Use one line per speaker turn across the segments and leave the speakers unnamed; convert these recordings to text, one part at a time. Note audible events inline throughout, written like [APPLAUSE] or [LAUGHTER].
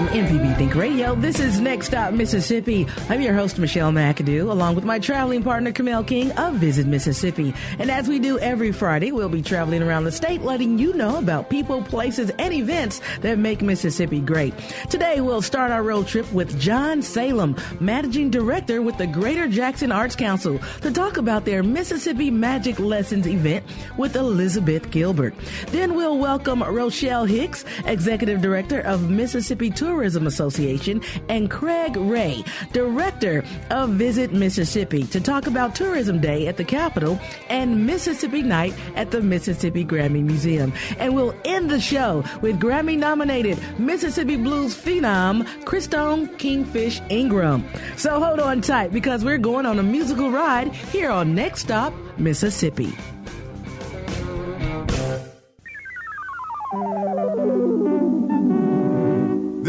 From MPB Think Radio, this is Next Stop Mississippi. I'm your host, Michelle McAdoo, along with my traveling partner, Kamel King of Visit Mississippi. And as we do every Friday, we'll be traveling around the state, letting you know about people, places, and events that make Mississippi great. Today, we'll start our road trip with John Salem, Managing Director with the Greater Jackson Arts Council, to talk about their Mississippi Magic Lessons event with Elizabeth Gilbert. Then we'll welcome Rochelle Hicks, Executive Director of Mississippi Tourism Association, and Craig Ray, Director of Visit Mississippi, to talk about Tourism Day at the Capitol and Mississippi Night at the Mississippi Grammy Museum. And we'll end the show with Grammy nominated Mississippi Blues phenom Christone Kingfish Ingram. So hold on tight because we're going on a musical ride here on Next Stop, Mississippi.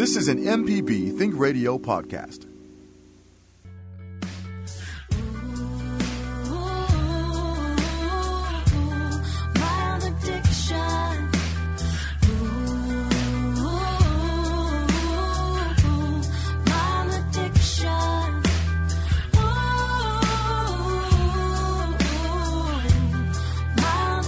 This is an MPB Think Radio podcast.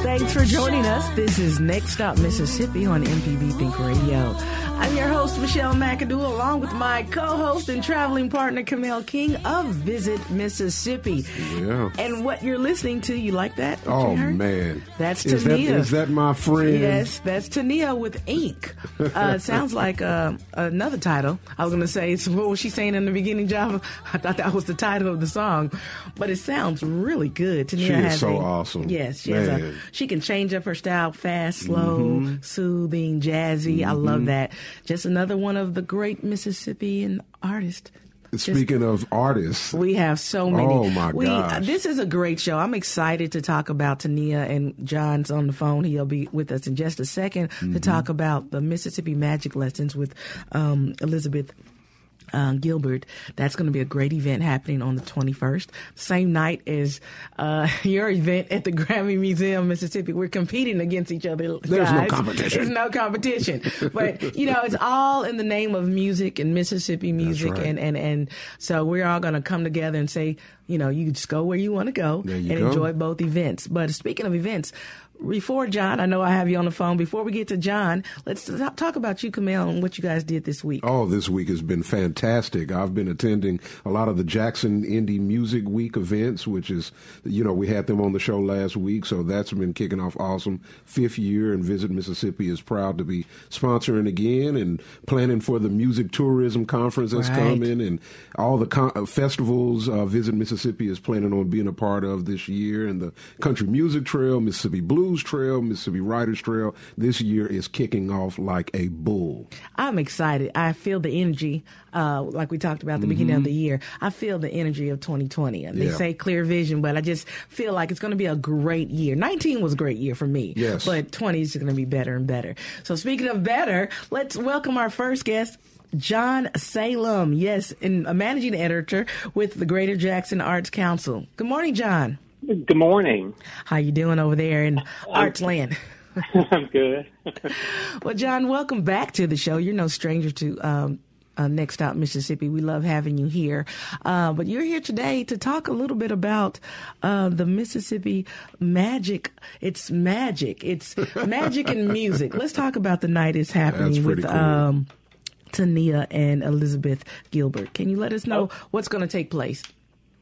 Thanks for joining us. This is Next Stop Mississippi on MPB Think Radio. I'm your host, Michelle McAdoo, along with my co-host and traveling partner, Kamel King of Visit Mississippi.
Yeah.
And what you're listening to, you like that? What
Oh man,
That's
is
Tania.
is that my friend?
Yes, that's Tania with ink. Uh, [LAUGHS] sounds like uh, another title. I was going to say, so what was she saying in the beginning, Java? [LAUGHS] I thought that was the title of the song, but it sounds really good. Tania
She is
has
so
a-
awesome.
Yes, she has a, she can change up her style fast, slow,
Mm-hmm.
soothing, jazzy. I love that. Just another one of the great Mississippian artists. Just-
Speaking of artists,
we have so many.
Oh, my
we,
gosh.
This is a great show. I'm excited to talk about Tania and John's on the phone. He'll be with us in just a 2nd
Mm-hmm.
to talk about the Mississippi Magic Lessons with um, Elizabeth. Uh, Gilbert. That's going to be a great event happening on the 21st, same night as uh, [LAUGHS] your event at the Grammy Museum, Mississippi. We're competing against each other.
There's no competition.
There's no competition. but you know, it's all in the name of music and Mississippi music,
right.
and and and so we're all going to come together and say, you know, you just go where you want to go and
go.
enjoy both events. But speaking of events. Before John, I know I have you on the phone. Before we get to John, let's talk about you, Kamel, and what you guys did this week.
oh, this week has been fantastic. I've been attending a lot of the Jackson Indie Music Week events, which is, you know, we had them on the show last week, so that's been kicking off awesome. Fifth year, and Visit Mississippi is proud to be sponsoring again and planning for the Music Tourism Conference that's
Right.
coming, and all the con- festivals uh, Visit Mississippi is planning on being a part of this year, and the Country Music Trail, Mississippi Blues Trail, Mississippi Writers Trail. This year is kicking off like a bull.
I'm excited. I feel the energy, uh, like we talked about at the beginning of the year. I feel the energy of 2020. And they
Yeah.
say clear vision, but I just feel like it's going to be a great year. 19 was a great year for me.
Yes.
But 20 is going to be better and better. So speaking of better, let's welcome our first guest. John Salem, yes, and a managing editor with the Greater Jackson Arts Council. Good morning, John.
Good morning.
How you doing over there in Artsland? [LAUGHS]
I'm good.
Well, John, welcome back to the show. You're no stranger to um, uh, Next Stop Mississippi. We love having you here. Uh, but you're here today to talk a little bit about uh, the Mississippi magic. It's magic. It's [LAUGHS] magic and music. Let's talk about the night is happening
That's
with
cool.
um, Tania and Elizabeth Gilbert. Can you let us know what's going to take place?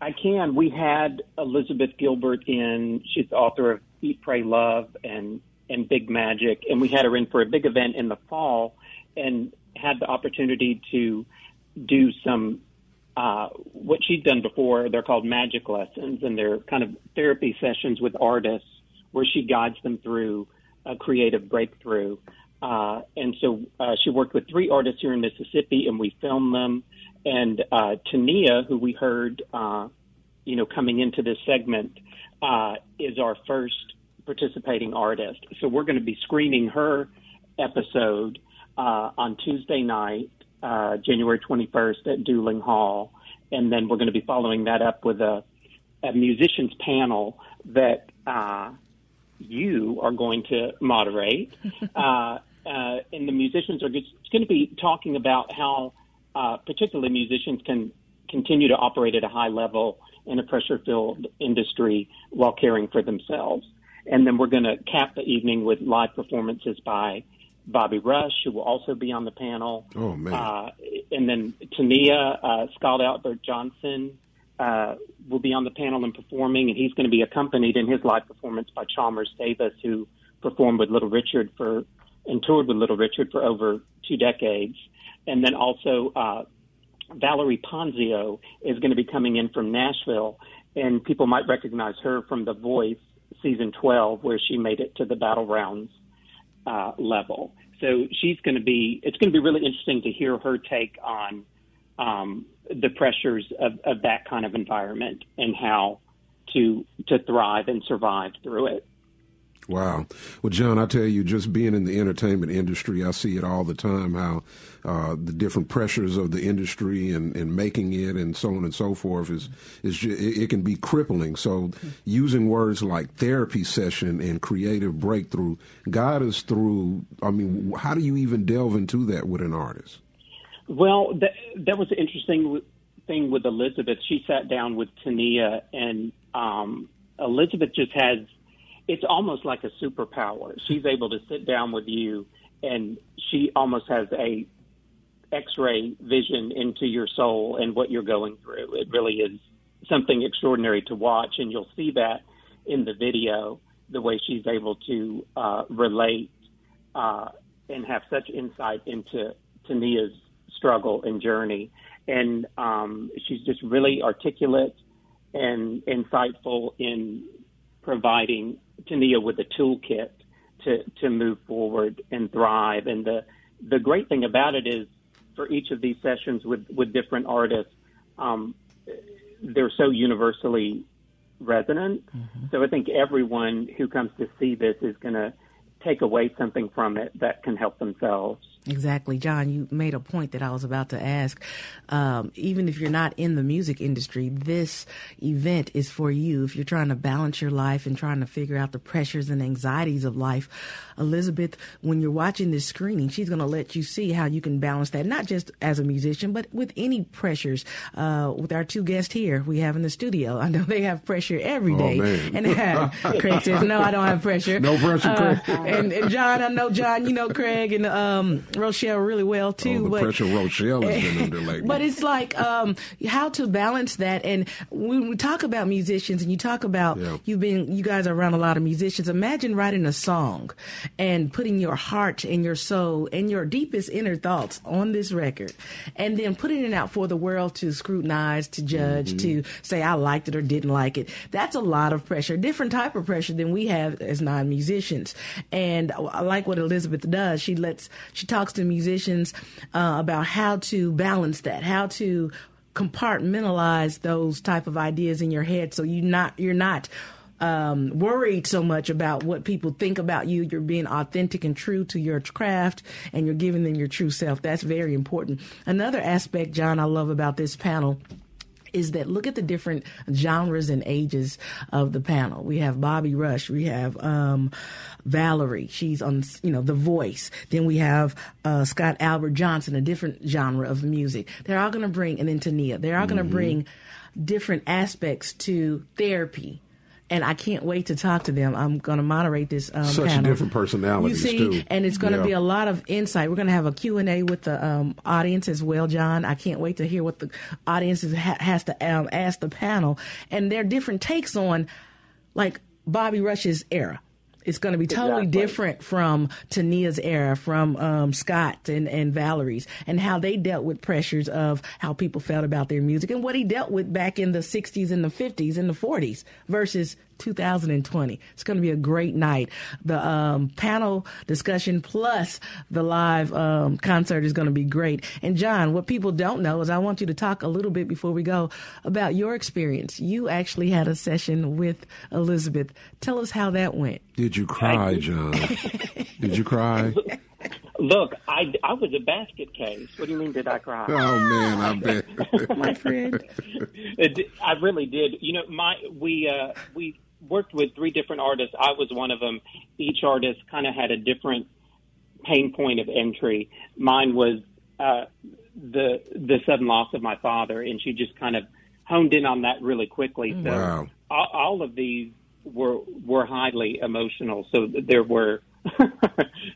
I can. We had Elizabeth Gilbert in. She's the author of Eat, Pray, Love and and Big Magic, and we had her in for a big event in the fall, and had the opportunity to do some uh, what she'd done before. They're called magic lessons, and they're kind of therapy sessions with artists where she guides them through a creative breakthrough. Uh, and so uh, she worked with three artists here in Mississippi, and we filmed them. And uh, Tania, who we heard, uh, you know, coming into this segment, uh, is our first participating artist. So we're going to be screening her episode uh, on Tuesday night, uh, January 21st at Duling Hall, and then we're going to be following that up with a, a musicians panel that uh, you are going to moderate. [LAUGHS] uh, uh, and the musicians are just going to be talking about how, uh, particularly musicians can continue to operate at a high level in a pressure-filled industry while caring for themselves. And then we're going to cap the evening with live performances by Bobby Rush, who will also be on the panel.
Oh, man.
Uh, and then Tania, uh, Scott Albert Johnson uh, will be on the panel and performing, and he's going to be accompanied in his live performance by Chalmers Davis, who performed with Little Richard for and toured with Little Richard for over two decades. And then also uh, Valerie Ponzio is going to be coming in from Nashville, and people might recognize her from The Voice season 12, where she made it to the battle rounds uh, level. So she's going to be. It's going to be really interesting to hear her take on um, the pressures of, of that kind of environment and how to to thrive and survive through it.
Wow. Well, John, I tell you, just being in the entertainment industry, I see it all the time how uh, the different pressures of the industry and, and making it and so on and so forth is, is ju- it, it can be crippling. So, using words like therapy session and creative breakthrough guide us through. I mean, how do you even delve into that with an artist?
Well, that, that was an interesting thing with Elizabeth. She sat down with Tania, and um, Elizabeth just has. It's almost like a superpower. She's able to sit down with you, and she almost has a X-ray vision into your soul and what you're going through. It really is something extraordinary to watch, and you'll see that in the video, the way she's able to uh, relate uh, and have such insight into Tania's struggle and journey. And um, she's just really articulate and insightful in providing Tania with a toolkit to, to move forward and thrive. And the, the great thing about it is for each of these sessions with, with different artists, um, they're so universally resonant. So I think everyone who comes to see this is going to take away something from it that can help themselves.
Exactly, John. You made a point that I was about to ask. Um, even if you're not in the music industry, this event is for you. If you're trying to balance your life and trying to figure out the pressures and anxieties of life, Elizabeth, when you're watching this screening, she's going to let you see how you can balance that, not just as a musician, but with any pressures. Uh, with our two guests here, we have in the studio. I know they have pressure every day.
Oh,
day.
man.
and uh, Craig says, "No, I don't have pressure." [LAUGHS]
No pressure,
Uh,
Craig.
and, and John, I know John. You know Craig and um, Rochelle really well too.
oh, the
but
pressure Rochelle has been under lately. [LAUGHS]
but it's like um, how to balance that. And when we talk about musicians, and you talk about
Yeah.
you've been, you guys are around a lot of musicians. Imagine writing a song and putting your heart and your soul and your deepest inner thoughts on this record, and then putting it out for the world to scrutinize, to judge, to say I liked it or didn't like it. That's a lot of pressure, different type of pressure than we have as non musicians. And I like what Elizabeth does. She lets she talks to musicians uh, about how to balance that, how to compartmentalize those type of ideas in your head, so you not you're not um, worried so much about what people think about you. You're being authentic and true to your craft, and you're giving them your true self. That's very important. Another aspect, John, I love about this panel is that look at the different genres and ages of the panel. We have Bobby Rush, we have um, Valerie, she's on you know The Voice. Then we have uh, Scott Albert Johnson, a different genre of music. They're all going to bring, and then Tania, they're all going to bring different aspects to therapy. And I can't wait to talk to them. I'm going to moderate this um,
Such
panel.
different personalities,
You see,
too.
and it's going to
Yeah.
be a lot of insight. We're going to have a Q&A with the um, audience as well, John. I can't wait to hear what the audience is, ha- has to um, ask the panel. And their different takes on, like, Bobby Rush's era. It's going to be totally
Exactly.
different from Tania's era, from um, Scott and, and Valerie's, and how they dealt with pressures of how people felt about their music and what he dealt with back in the 60s and the 50s and the 40s versus 2020. It's going to be a great night. The um, panel discussion plus the live um, concert is going to be great. And John, what people don't know is I want you to talk a little bit before we go about your experience. You actually had a session with Elizabeth. Tell us how that went.
Did you cry, John? [LAUGHS] Did you cry?
Look, I, I was a basket case. What do you mean, did I cry?
Oh man, I [LAUGHS] bet.
My friend.
I really did. You know, my we uh, we worked with three different artists. I was one of them. Each artist kind of had a different pain point of entry. Mine was uh, the the sudden loss of my father, and she just kind of honed in on that really quickly. So
Wow.
all, all of these were were highly emotional. So there were [LAUGHS]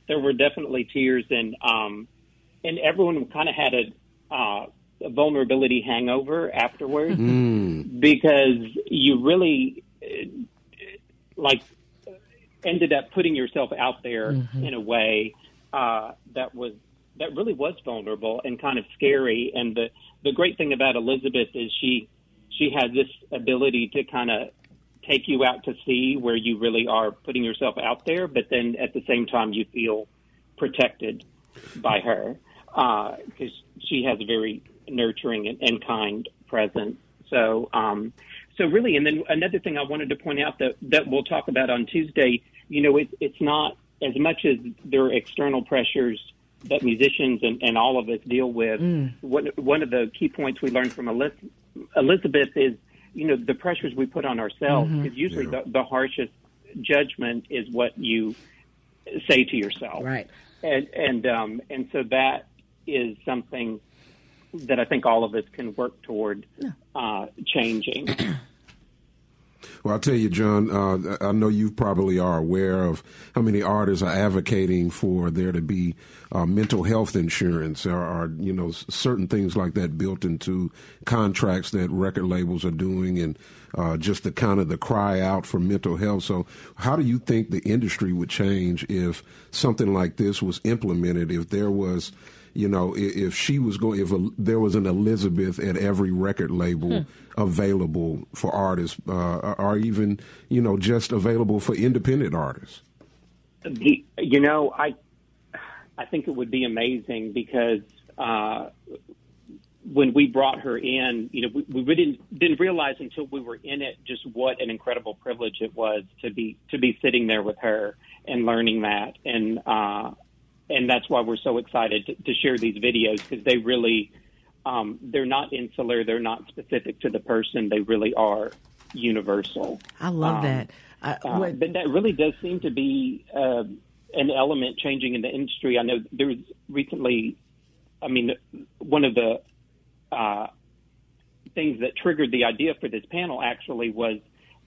there were definitely tears, and um, and everyone kind of had a, uh, a vulnerability hangover afterwards because you really uh, like ended up putting yourself out there in a way uh, that was that really was vulnerable and kind of scary. And the the great thing about Elizabeth is she she has this ability to kind of take you out to sea where you really are putting yourself out there, but then at the same time you feel protected by her because she has a very nurturing and, and kind presence. So, um, so really, and then another thing I wanted to point out that that we'll talk about on Tuesday. You know, it, it's not as much as there are external pressures that musicians and, and all of us deal with. One one of the key points we learned from Eliz- Elizabeth is, you know, the pressures we put on ourselves. Because usually
Yeah.
the, the harshest judgment is what you say to yourself
Right.
and and um, and so that is something that I think all of us can work toward uh, changing. [CLEARS THROAT]
Well, I'll tell you, John, uh, I know you probably are aware of how many artists are advocating for there to be uh, mental health insurance or, or, you know, certain things like that built into contracts that record labels are doing and uh, just the kind of the cry out for mental health. So how do you think the industry would change if something like this was implemented, if there was you know, i- if she was going, if a, there was an Elizabeth at every record label available for artists, uh, or even, you know, just available for independent artists.
the, you know, I I think it would be amazing because uh, when we brought her in, you know, we, we didn't didn't realize until we were in it just what an incredible privilege it was to be to be sitting there with her and learning that, and uh, and that's why we're so excited to, to share these videos because they really um, they're not insular, they're not specific to the person, they really are universal.
I love
Um,
that. I,
Uh,
what,
but that really does seem to be uh, an element changing in the industry. I know there was recently, I mean, one of the uh, things that triggered the idea for this panel actually was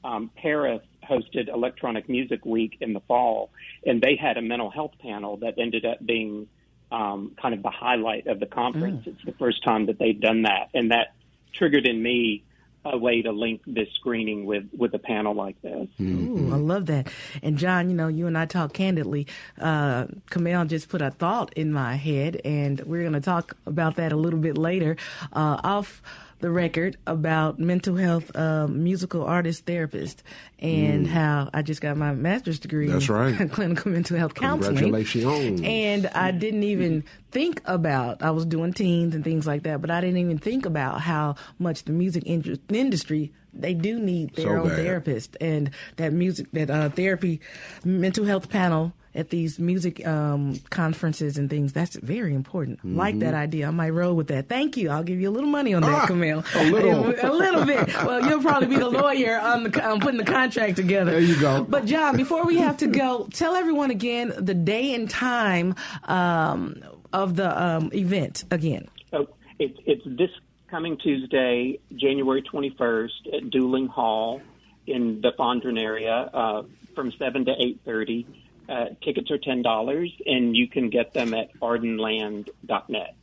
um, Paris hosted Electronic Music Week in the fall, and they had a mental health panel that ended up being um, kind of the highlight of the conference. It's the first time that they've done that, and that triggered in me a way to link this screening with with a panel like this.
Ooh, I love that. And John, you know, you and I talk candidly. Uh, Kamel just put a thought in my head, and we're going to talk about that a little bit later uh, off the record about mental health uh, musical artist therapist and how I just got my master's degree
Mm. That's
in
right. [LAUGHS]
clinical mental health counseling.
Congratulations.
And I didn't even think about, I was doing teens and things like that, but I didn't even think about how much the music in- industry, they do need their
So
own
bad.
therapist. And that music, that uh, therapy, mental health panel at these music um, conferences and things, that's very important. Like that idea. I might roll with that. Thank you. I'll give you a little money on that,
Mm-hmm. Ah,
Kamel.
a little. [LAUGHS]
a little bit. Well, you'll probably be the lawyer on the on putting the contract together.
There you go.
But John, before we have to go, tell everyone again the day and time um, of the um, event again.
Oh, it's it's this coming Tuesday, January 21st, at Duling Hall in the Fondren area, uh, from seven to 8:30. Uh, tickets are ten dollars, and you can get them at ardenland.net.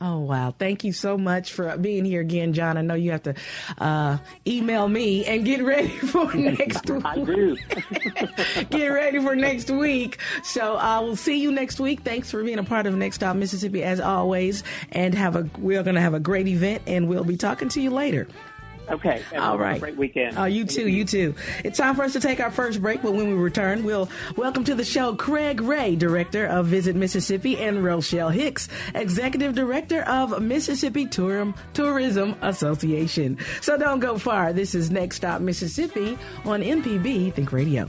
Oh wow! Thank you so much for being here again, John. I know you have to uh, email me and get ready [LAUGHS] for next week. [LAUGHS]
I do. [LAUGHS]
get ready for next week. So I will see you next week. Thanks for being a part of Next Stop Mississippi as always, and have a we're going to have a great event, and we'll be talking to you later.
Okay.
All
have a. Great weekend.
Oh, you too, you too. It's time for us to take our first break, but when we return, we'll welcome to the show Craig Ray, Director of Visit Mississippi, and Rochelle Hicks, Executive Director of Mississippi Tourism, Tourism Association. So don't go far. This is Next Stop Mississippi on MPB Think Radio.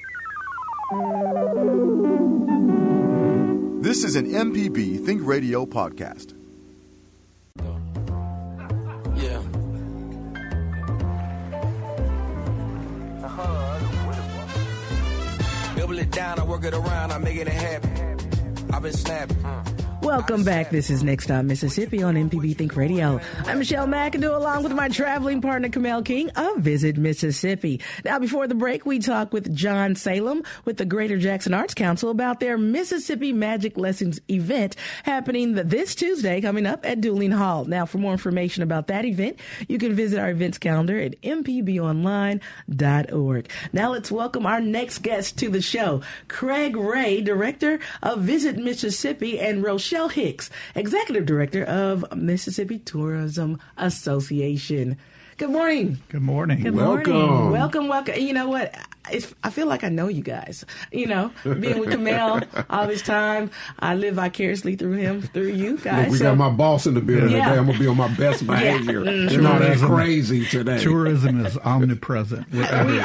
This is an MPB Think Radio podcast.
Yeah. Double it down, I work it around, I'm making it happen. I've been snapping.
Welcome back. This is Next Stop Mississippi on MPB Think Radio. I'm Michelle McAdoo along with my traveling partner Kamel King of Visit Mississippi. Now, before the break, we talked with John Salem with the Greater Jackson Arts Council about their Mississippi Magic Lessons event happening this Tuesday coming up at Duling Hall. Now, for more information about that event, you can visit our events calendar at mpbonline.org. Now, let's welcome our next guest to the show, Craig Ray, Director of Visit Mississippi, and Rochelle Hicks, Executive Director of Mississippi Tourism Association. Good morning.
Good morning.
Good
Welcome.
morning. Welcome, welcome. You know what? It's, I feel like I know you guys. You know, being with Kamel all this time, I live vicariously through him, through you guys.
Look, we
So-
got my boss in the building
Yeah.
today. I'm gonna be on my best [LAUGHS] behavior. You're not that crazy today.
Tourism is [LAUGHS] omnipresent. We're
We
everywhere.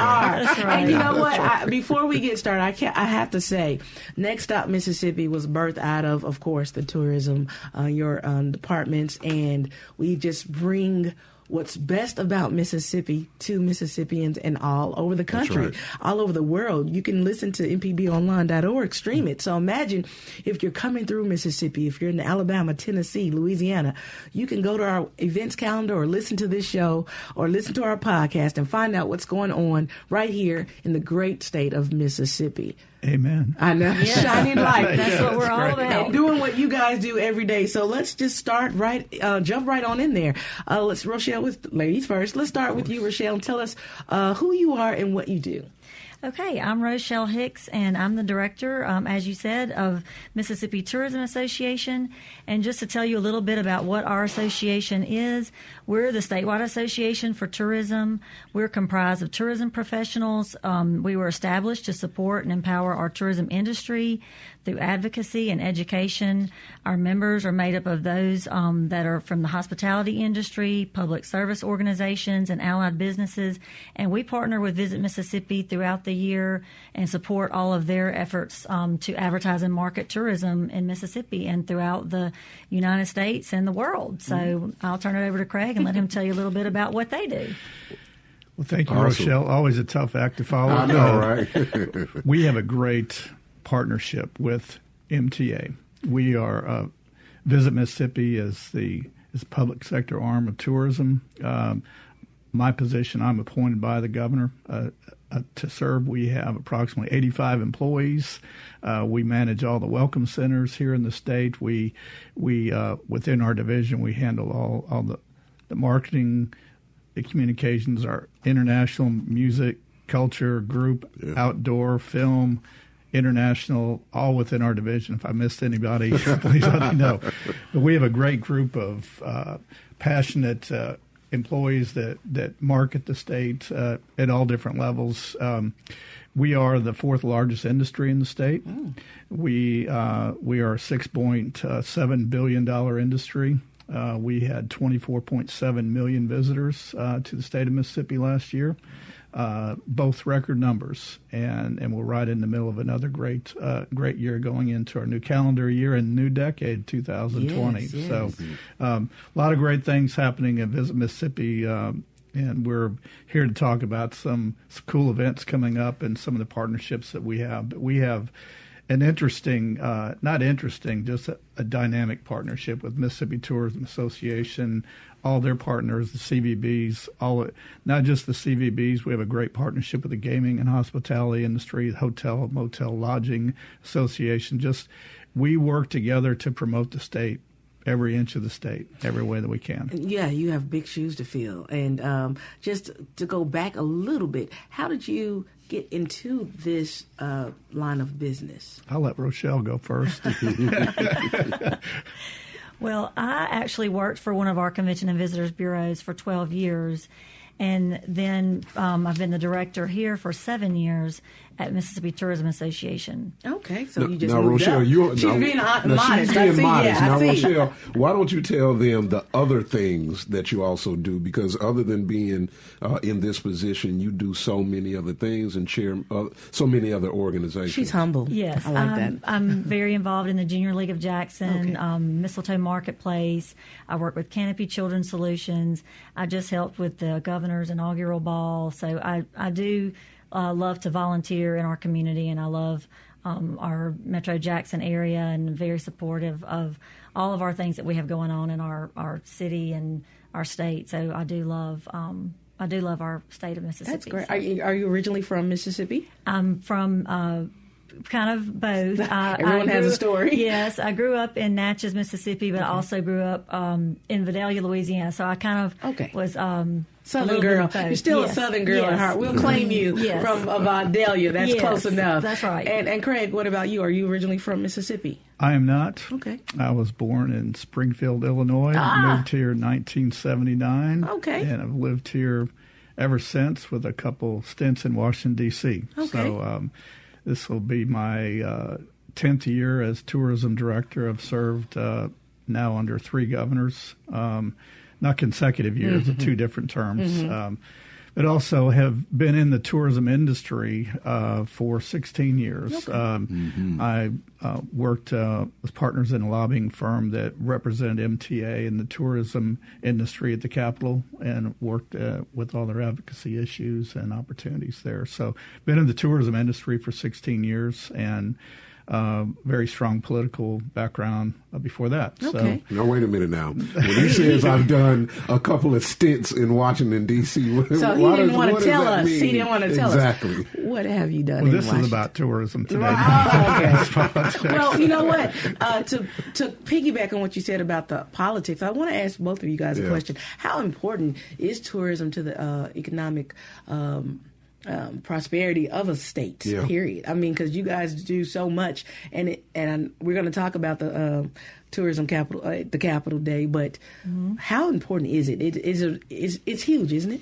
And you know what? I, before we get started, I can I have to say, Next Stop Mississippi was birthed out of, of course, the tourism, uh, your um, departments, and we just bring what's best about Mississippi to Mississippians and all over the country,
right.
all over the world. You can listen to mpbonline.org, stream it. So imagine if you're coming through Mississippi, if you're in Alabama, Tennessee, Louisiana, you can go to our events calendar or listen to this show or listen to our podcast and find out what's going on right here in the great state of Mississippi.
Amen.
I know, shining light. [LAUGHS]
That's what we're all
And
about.
doing what you guys do every day. So let's just start right, uh, jump right on in there. Uh, let's Rochelle with ladies first. Let's start with you, Rochelle, and tell us uh, who you are and what you do.
Okay, I'm Rochelle Hicks, and I'm the director, um, as you said, of Mississippi Tourism Association. And just to tell you a little bit about what our association is, we're the statewide association for tourism. We're comprised of tourism professionals. Um, we were established to support and empower our tourism industry through advocacy and education. Our members are made up of those um, that are from the hospitality industry, public service organizations, and allied businesses. And we partner with Visit Mississippi throughout the year and support all of their efforts um, to advertise and market tourism in Mississippi and throughout the United States and the world. So I'll turn it over to Craig and let him tell you a little bit about what they do.
Well, thank you,
Awesome.
Rochelle. Always a tough act to follow.
I know,
Uh,
right? [LAUGHS]
we have a great partnership with MTA. We are uh, Visit Mississippi is the is public sector arm of tourism. Um, my position, I'm appointed by the governor uh, uh, to serve. We have approximately 85 employees. Uh, we manage all the welcome centers here in the state. We we uh, within our division we handle all all the the marketing, the communications, our international music, culture, group, outdoor, film, international, all within our division. If I missed anybody, [LAUGHS] please let me know. But we have a great group of uh, passionate uh, employees that, that market the state uh, at all different levels. Um, we are the fourth largest industry in the state. We uh, we are a six point seven billion dollar industry. Uh, we had 24.7 million visitors uh, to the state of Mississippi last year. uh, both record numbers, and and we're right in the middle of another great uh, great year going into our new calendar year and new decade, 2020.
Yes, yes.
So, um, a lot of great things happening at Visit Mississippi. Um, and we're here to talk about some, some cool events coming up and some of the partnerships that we have. But we have an interesting, uh, not interesting, just a, a dynamic partnership with Mississippi Tourism Association, all their partners, the CVBs, all not just the CVBs. We have a great partnership with the gaming and hospitality industry, hotel, motel, lodging association. Just we work together to promote the state, every inch of the state, every way that we can.
Yeah, you have big shoes to fill. And um, just to go back a little bit, how did you get into this uh, line of business?
I'll let Rochelle go first. [LAUGHS]
Well, I actually worked for one of our convention and visitors bureaus for 12 years. And then um, I've been the director here for seven years at Mississippi Tourism Association.
Okay, so
Now,
you just
now,
moved
Rochelle,
up.
you [LAUGHS]
she's
now,
being hot,
now
modest.
She's
I
being
see.
modest.
Yeah,
now,
I see.
Rochelle, why don't you tell them the other things that you also do? Because other than being uh, in this position, you do so many other things and chair uh, so many other organizations.
She's humble.
Yes,
I like
I'm,
that.
I'm very involved in the Junior League of Jackson,
Okay.
um, Mistletoe Marketplace. I work with Canopy Children's Solutions. I just helped with the governor's inaugural ball. So I, I do uh, love to volunteer in our community, and I love um, our Metro Jackson area and very supportive of all of our things that we have going on in our, our city and our state. So I do love. Um, I do love our state of Mississippi.
That's great.
So-
Are you, are you originally from Mississippi?
I'm from uh, kind of both. [LAUGHS] I,
Everyone
I
has a story. [LAUGHS]
Yes, I grew up in Natchez, Mississippi, but I also grew up um, in Vidalia, Louisiana. So I kind of
Okay.
was um, a
Southern girl. You're still
Yes.
a Southern girl at heart. We'll claim you
Yes.
from Vidalia. That's
Yes,
close enough.
that's right.
And, and Craig, what about you? Are you originally from Mississippi?
I am not.
Okay.
I was born in Springfield, Illinois.
Ah.
Moved here in 1979.
Okay.
And I've lived here ever since with a couple stints in Washington, D.C.
Okay.
So um, this will be my uh, 10th year as tourism director. I've served uh, now under three governors, um, not consecutive years,
Mm-hmm.
but two different terms. Um, but also have been in the tourism industry uh, for 16 years. Um, I uh, worked uh, with partners in a lobbying firm that represented MTA in the tourism industry at the Capitol and worked uh, with all their advocacy issues and opportunities there. So, been in the tourism industry for 16 years and uh, very strong political background uh, before that.
Okay.
So,
Now wait a minute. Now, when he says I've done a couple of stints in Washington D.C., [LAUGHS] what,
So he
why
didn't want to tell
that
us. He didn't want to tell
exactly.
us. Exactly what have you done
well,
in
this is about tourism today. [LAUGHS]
Oh,
okay.
well, you know what? Uh, to to piggyback on what you said about the politics, I want to ask both of you guys a question. How important is tourism to the uh, economic um, um, prosperity of a state?
Yeah.
Period. I mean, because you guys do so much, and it, and we're going to talk about the um tourism capital, uh, the capital day. But how important is it? It is a, it's, it's huge, isn't it?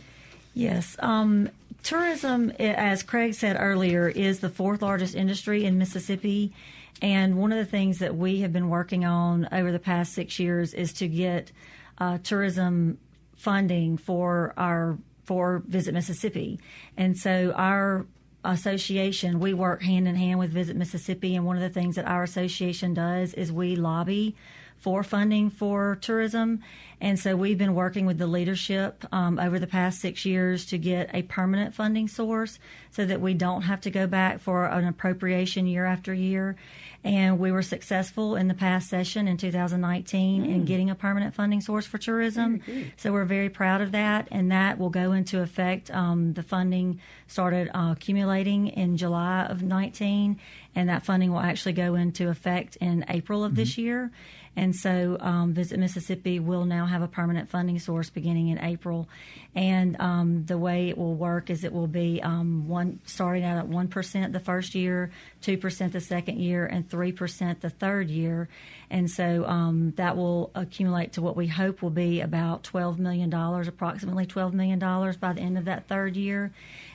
Yes. Um, tourism, as Craig said earlier, is the fourth largest industry in Mississippi. And one of the things that we have been working on over the past six years is to get uh, tourism funding for our for Visit Mississippi. And so our association, we work hand in hand with Visit Mississippi. And one of the things that our association does is we lobby for funding for tourism. And so we've been working with the leadership um, over the past six years to get a permanent funding source so that we don't have to go back for an appropriation year after year. And we were successful in the past session in 2019 in getting a permanent funding source for tourism. So we're very proud of that. And that will go into effect. Um, the funding started uh, accumulating in July of 19, and that funding will actually go into effect in April of this year. And so, um, Visit Mississippi will now have a permanent funding source beginning in April. And um, the way it will work is it will be um, one starting out at one percent the first year, two percent the second year, and three percent the third year. And so um, that will accumulate to what we hope will be about twelve million dollars, approximately twelve million dollars by the end of that third year.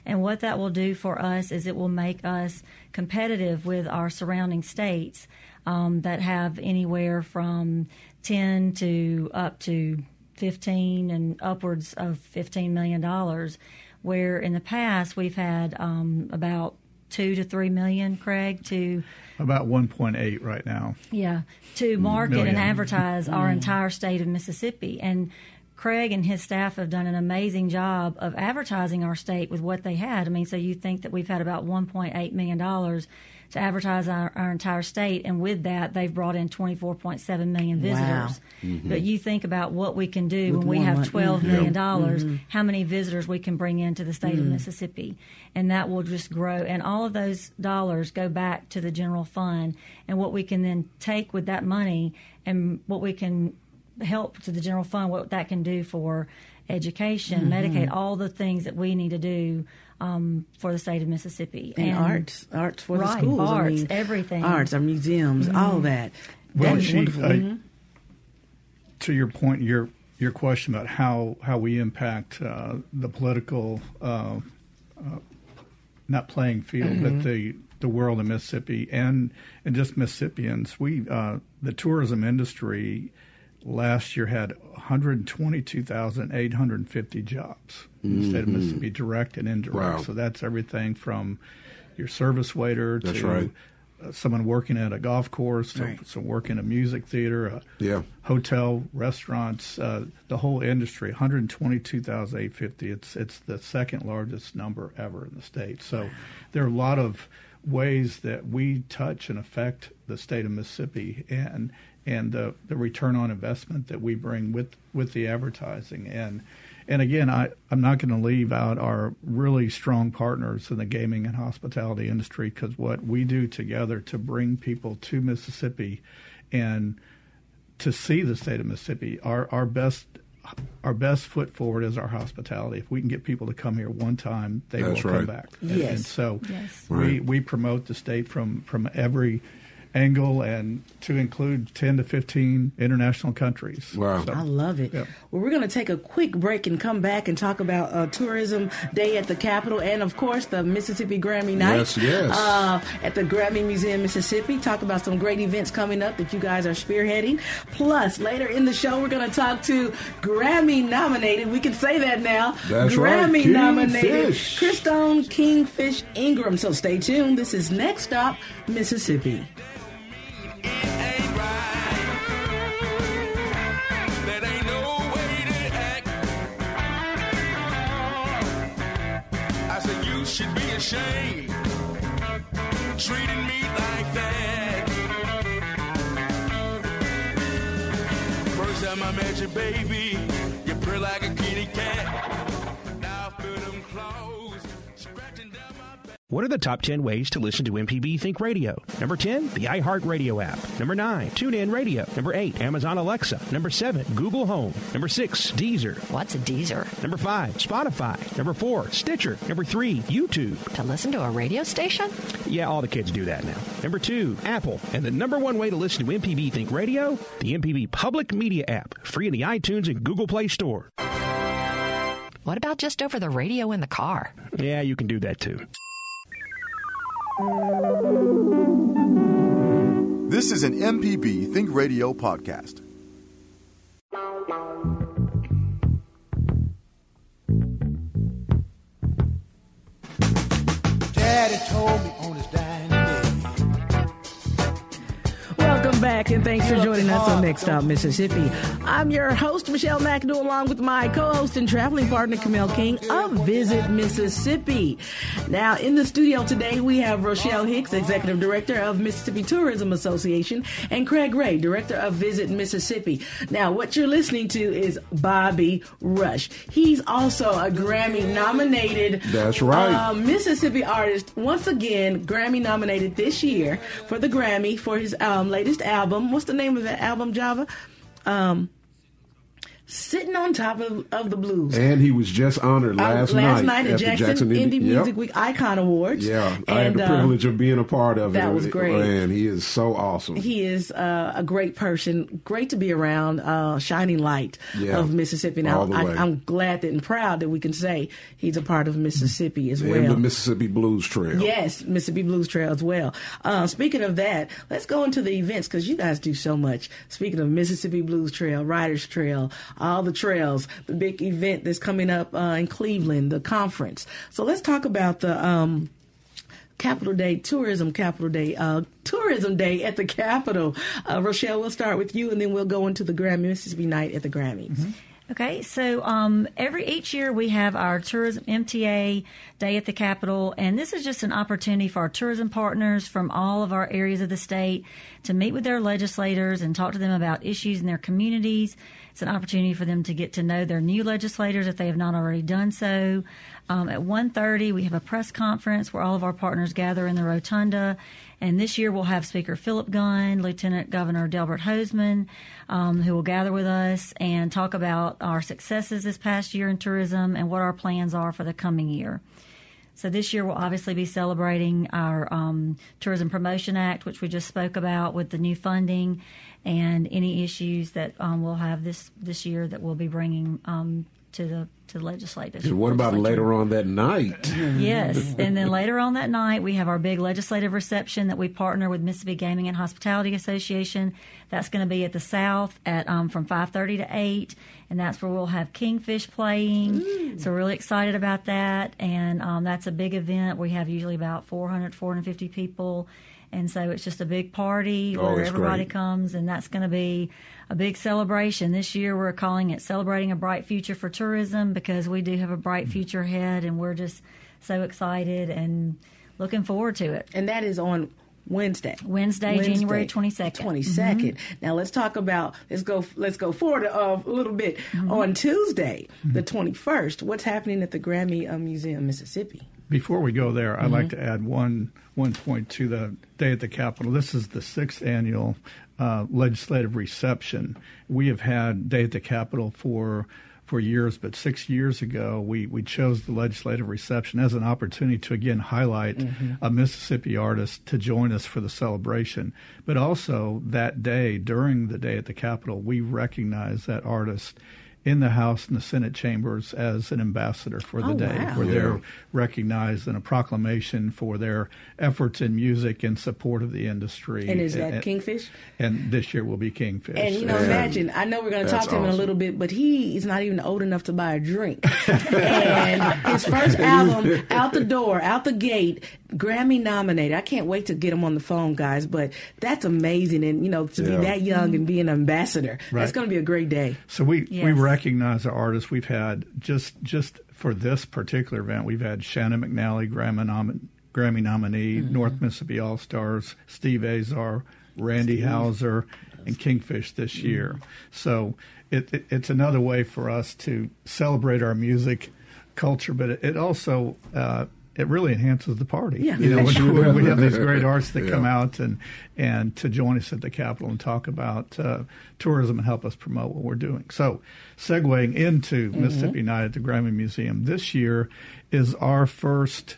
And what that will do for us is it will make us competitive with our surrounding states um, that have anywhere from 10 to up to 15 and upwards of 15 million dollars where in the past we've had um, about two to three million, Craig, to
About 1.8 right now.
yeah, to market
million.
and advertise our entire state of Mississippi. And Craig and his staff have done an amazing job of advertising our state with what they had. I mean, so you think that we've had about $1.8 million to advertise our, our entire state, and with that, they've brought in 24.7 million
Wow.
visitors. Mm-hmm. But you think about what we can do
With
when we have twelve mm-hmm. million dollars, mm-hmm. how many visitors we can bring into the state of Mississippi, and that will just grow. And all of those dollars go back to the general fund, and what we can then take with that money, and what we can help to the general fund, what that can do for education, Medicaid, all the things that we need to do um, for the state of Mississippi
and, arts, arts for
Right,
the schools. I
arts,
mean,
everything.
arts, our museums, all that.
Well,
That's
she,
wonderful.
uh,
Mhm.
to your point, your your question about how how we impact uh, the political uh, uh, not playing field, but the the world of Mississippi and and just Mississippians. We uh, the tourism industry last year had 122,850 jobs in the state of Mississippi, direct and indirect.
Wow.
So that's everything from your service waiter
That's
to
right.
uh, someone working at a golf course, to
Right.
some working a music theater, a
Yeah.
hotel, restaurants, uh, the whole industry, 122,850. It's it's the second largest number ever in the state. So there are a lot of ways that we touch and affect the state of Mississippi and and the, the return on investment that we bring with, with the advertising and and again I, I'm not going to leave out our really strong partners in the gaming and hospitality industry because what we do together to bring people to Mississippi and to see the state of Mississippi, our our best our best foot forward is our hospitality. If we can get people to come here one time, they
That's
will
right.
come back. And-
Yes.
And, so
Yes.
we
Right.
we promote the state from from every angle and to include 10 to 15 international countries.
Wow.
So-
I love it.
Yep.
Well, we're going to take a quick break and come back and talk about uh, Tourism Day at the Capitol and, of course, the Mississippi Grammy Night.
Yes, yes.
Uh, at the Grammy Museum, Mississippi. Talk about some great events coming up that you guys are spearheading. Plus, later in the show, we're going to talk to Grammy nominated. We can say that now.
That's right,
Grammy
Kingfish.
nominated Christone Kingfish Ingram. So stay tuned. This is Next Stop, Mississippi.
Ashamed treating me like that. First time I met you, baby, you purr like a kitty cat.
What are the top 10 ways to listen to MPB Think Radio? Number 10, the iHeartRadio app. Number 9, TuneIn Radio. Number 8, Amazon Alexa. Number 7, Google Home. Number 6, Deezer.
What's a Deezer?
Number 5, Spotify. Number 4, Stitcher. Number 3, YouTube.
To listen to a radio station?
Yeah, all the kids do that now. Number 2, Apple. And the number one way to listen to MPB Think Radio? The MPB Public Media app. Free in the iTunes and Google Play Store.
What about just over the radio in the car?
Yeah, you can do that too.
This is an MPB Think Radio podcast.
Daddy told me on his dying day.
Welcome back, and thanks for joining us on Next Stop Mississippi. I'm your host, Michelle McAdoo, along with my co-host and traveling partner, Kamel King of Visit Mississippi. Now, in the studio today, we have Rochelle Hicks, Executive Director of Mississippi Tourism Association, and Craig Ray, Director of Visit Mississippi. Now, what you're listening to is Bobby Rush. He's also a Grammy-nominated
That's right.
uh, Mississippi artist, once again, Grammy nominated this year for the Grammy for his um, latest album. What's the name of that album, Java? Um, Sitting on Top of, of the Blues.
And he was just honored
Uh,
last,
last night
at
at
the
Jackson,
Jackson
Indie
Yep.
Music Week Icon Awards.
Yeah, I had the
uh,
privilege of being a part of it.
that was great.
Man, he is so awesome.
He is uh, a great person, great to be around, uh, shining light
Yeah,
of Mississippi. Now, I, I'm glad that and proud that we can say he's a part of Mississippi as
and
well.
the Mississippi Blues Trail.
Yes, Mississippi Blues Trail as well. Uh, speaking of that, let's go into the events because you guys do so much. Speaking of Mississippi Blues Trail, Writers Trail, all the trails, the big event that's coming up uh, in Cleveland, the conference. So let's talk about the. Um, Capitol Day Tourism Capitol Day uh, Tourism Day at the Capitol. Uh, Rochelle, we'll start with you, and then we'll go into the Grammy Mississippi Night at the Grammys.
Okay, so um, every each year we have our tourism MTA day at the Capitol, and this is just an opportunity for our tourism partners from all of our areas of the state to meet with their legislators and talk to them about issues in their communities. It's an opportunity for them to get to know their new legislators if they have not already done so. Um, at 1.30, we have a press conference where all of our partners gather in the rotunda. And this year we'll have Speaker Philip Gunn, Lieutenant Governor Delbert Hosemann, um, who will gather with us and talk about our successes this past year in tourism and what our plans are for the coming year. So this year we'll obviously be celebrating our um, Tourism Promotion Act, which we just spoke about with the new funding, and any issues that um, we'll have this this year that we'll be bringing um, to the to the legislators.
And what about later on that night? [LAUGHS]
Yes, and then later on that night we have our big legislative reception that we partner with Mississippi Gaming and Hospitality Association. That's going to be at the South at um, from five thirty to eight, and that's where we'll have Kingfish playing. So we're really excited about that, and um, that's a big event. We have usually about 400, 450 people. And so it's just a big party
Oh,
where everybody
great.
comes, and that's going to be a big celebration. This year we're calling it Celebrating a Bright Future for Tourism because we do have a bright future ahead, and we're just so excited and looking forward to it.
And that is on Wednesday.
Wednesday, January 22nd.
Twenty Now let's talk about let's go let's go forward uh, a little bit on Tuesday, the twenty first. What's happening at the Grammy uh, Museum, Mississippi?
Before we go there, I'd like to add one one point to the day at the Capitol. This is the sixth annual uh, legislative reception. We have had day at the Capitol for for years, but six years ago we, we chose the legislative reception as an opportunity to again highlight a Mississippi artist to join us for the celebration. But also that day, during the day at the Capitol, we recognize that artist in the House and the Senate chambers as an ambassador for the
Oh,
day,
wow.
where
Yeah.
they're recognized in a proclamation for their efforts in music in support of the industry.
And is that Kingfish?
And this year will be Kingfish.
And you know,
Yeah.
imagine. I know we're going to talk to him in a little bit, but he is not even old enough to buy a drink. [LAUGHS] and his first album, out the door, out the gate, Grammy nominated. I can't wait to get him on the phone, guys. But that's amazing, and you know, to
Yeah.
be that young and be an ambassador, that's going to be a great day.
So we, we recognize our artists. We've had just just for this particular event, we've had Shannon McNally, Grammy, nom- Grammy nominee, North Mississippi All Stars, Steve Azar, Randy Houser, and Kingfish this year. So it, it, it's another way for us to celebrate our music culture, but it, it also uh, it really enhances the party.
Yeah.
you know, [LAUGHS] when,
sure
we have these great artists that come out and and to join us at the Capitol and talk about uh, tourism and help us promote what we're doing. So, segueing into Mississippi Night at the Grammy Museum, this year is our first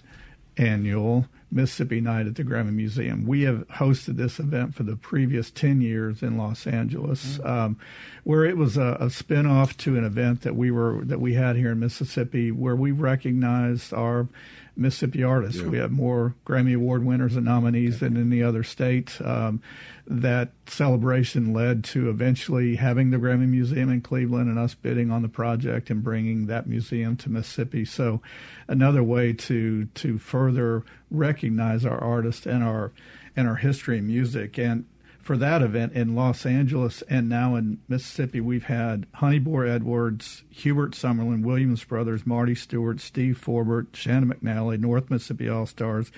annual Mississippi Night at the Grammy Museum. We have hosted this event for the previous 10 years in Los Angeles, um, where it was a, a spin-off to an event that we were that we had here in Mississippi where we recognized our Mississippi artists.
Yeah.
We have more Grammy Award winners and nominees than any other state. Um, that celebration led to eventually having the Grammy Museum in Cleveland and us bidding on the project and bringing that museum to Mississippi. So, another way to to further recognize our artists and our and our history and music. And for that event in Los Angeles and now in Mississippi, we've had Honeyboy Edwards, Hubert Sumlin, Williams Brothers, Marty Stuart, Steve Forbert, Shannon McNally, North Mississippi All Stars,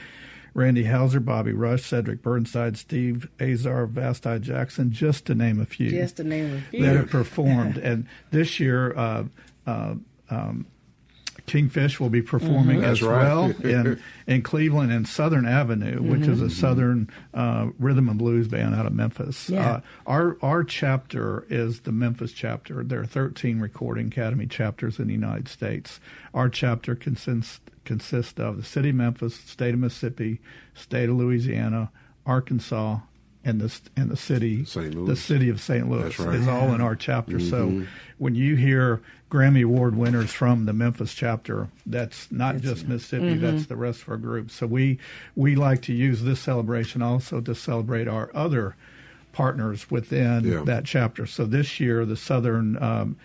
Randy Houser, Bobby Rush, Cedric Burnside, Steve Azar, Vasti Jackson, just to name a few
Just to name a few.
that have performed. and this year, uh, uh, um, Kingfish will be performing
That's
as
right.
well [LAUGHS] in in Cleveland and Southern Avenue, which is a Southern uh, rhythm and blues band out of Memphis.
Yeah.
Uh, our our chapter is the Memphis chapter. There are 13 Recording Academy chapters in the United States. Our chapter consists consists of the city of Memphis, state of Mississippi, state of Louisiana, Arkansas, and the and the city
St. Louis.
the city of St. Louis
That's right.
is all in our chapter. So when you hear Grammy Award winners from the Memphis chapter, that's not just Mississippi, that's the rest of our group. So we we like to use this celebration also to celebrate our other partners within
Yeah.
that chapter. So this year, the Southern um,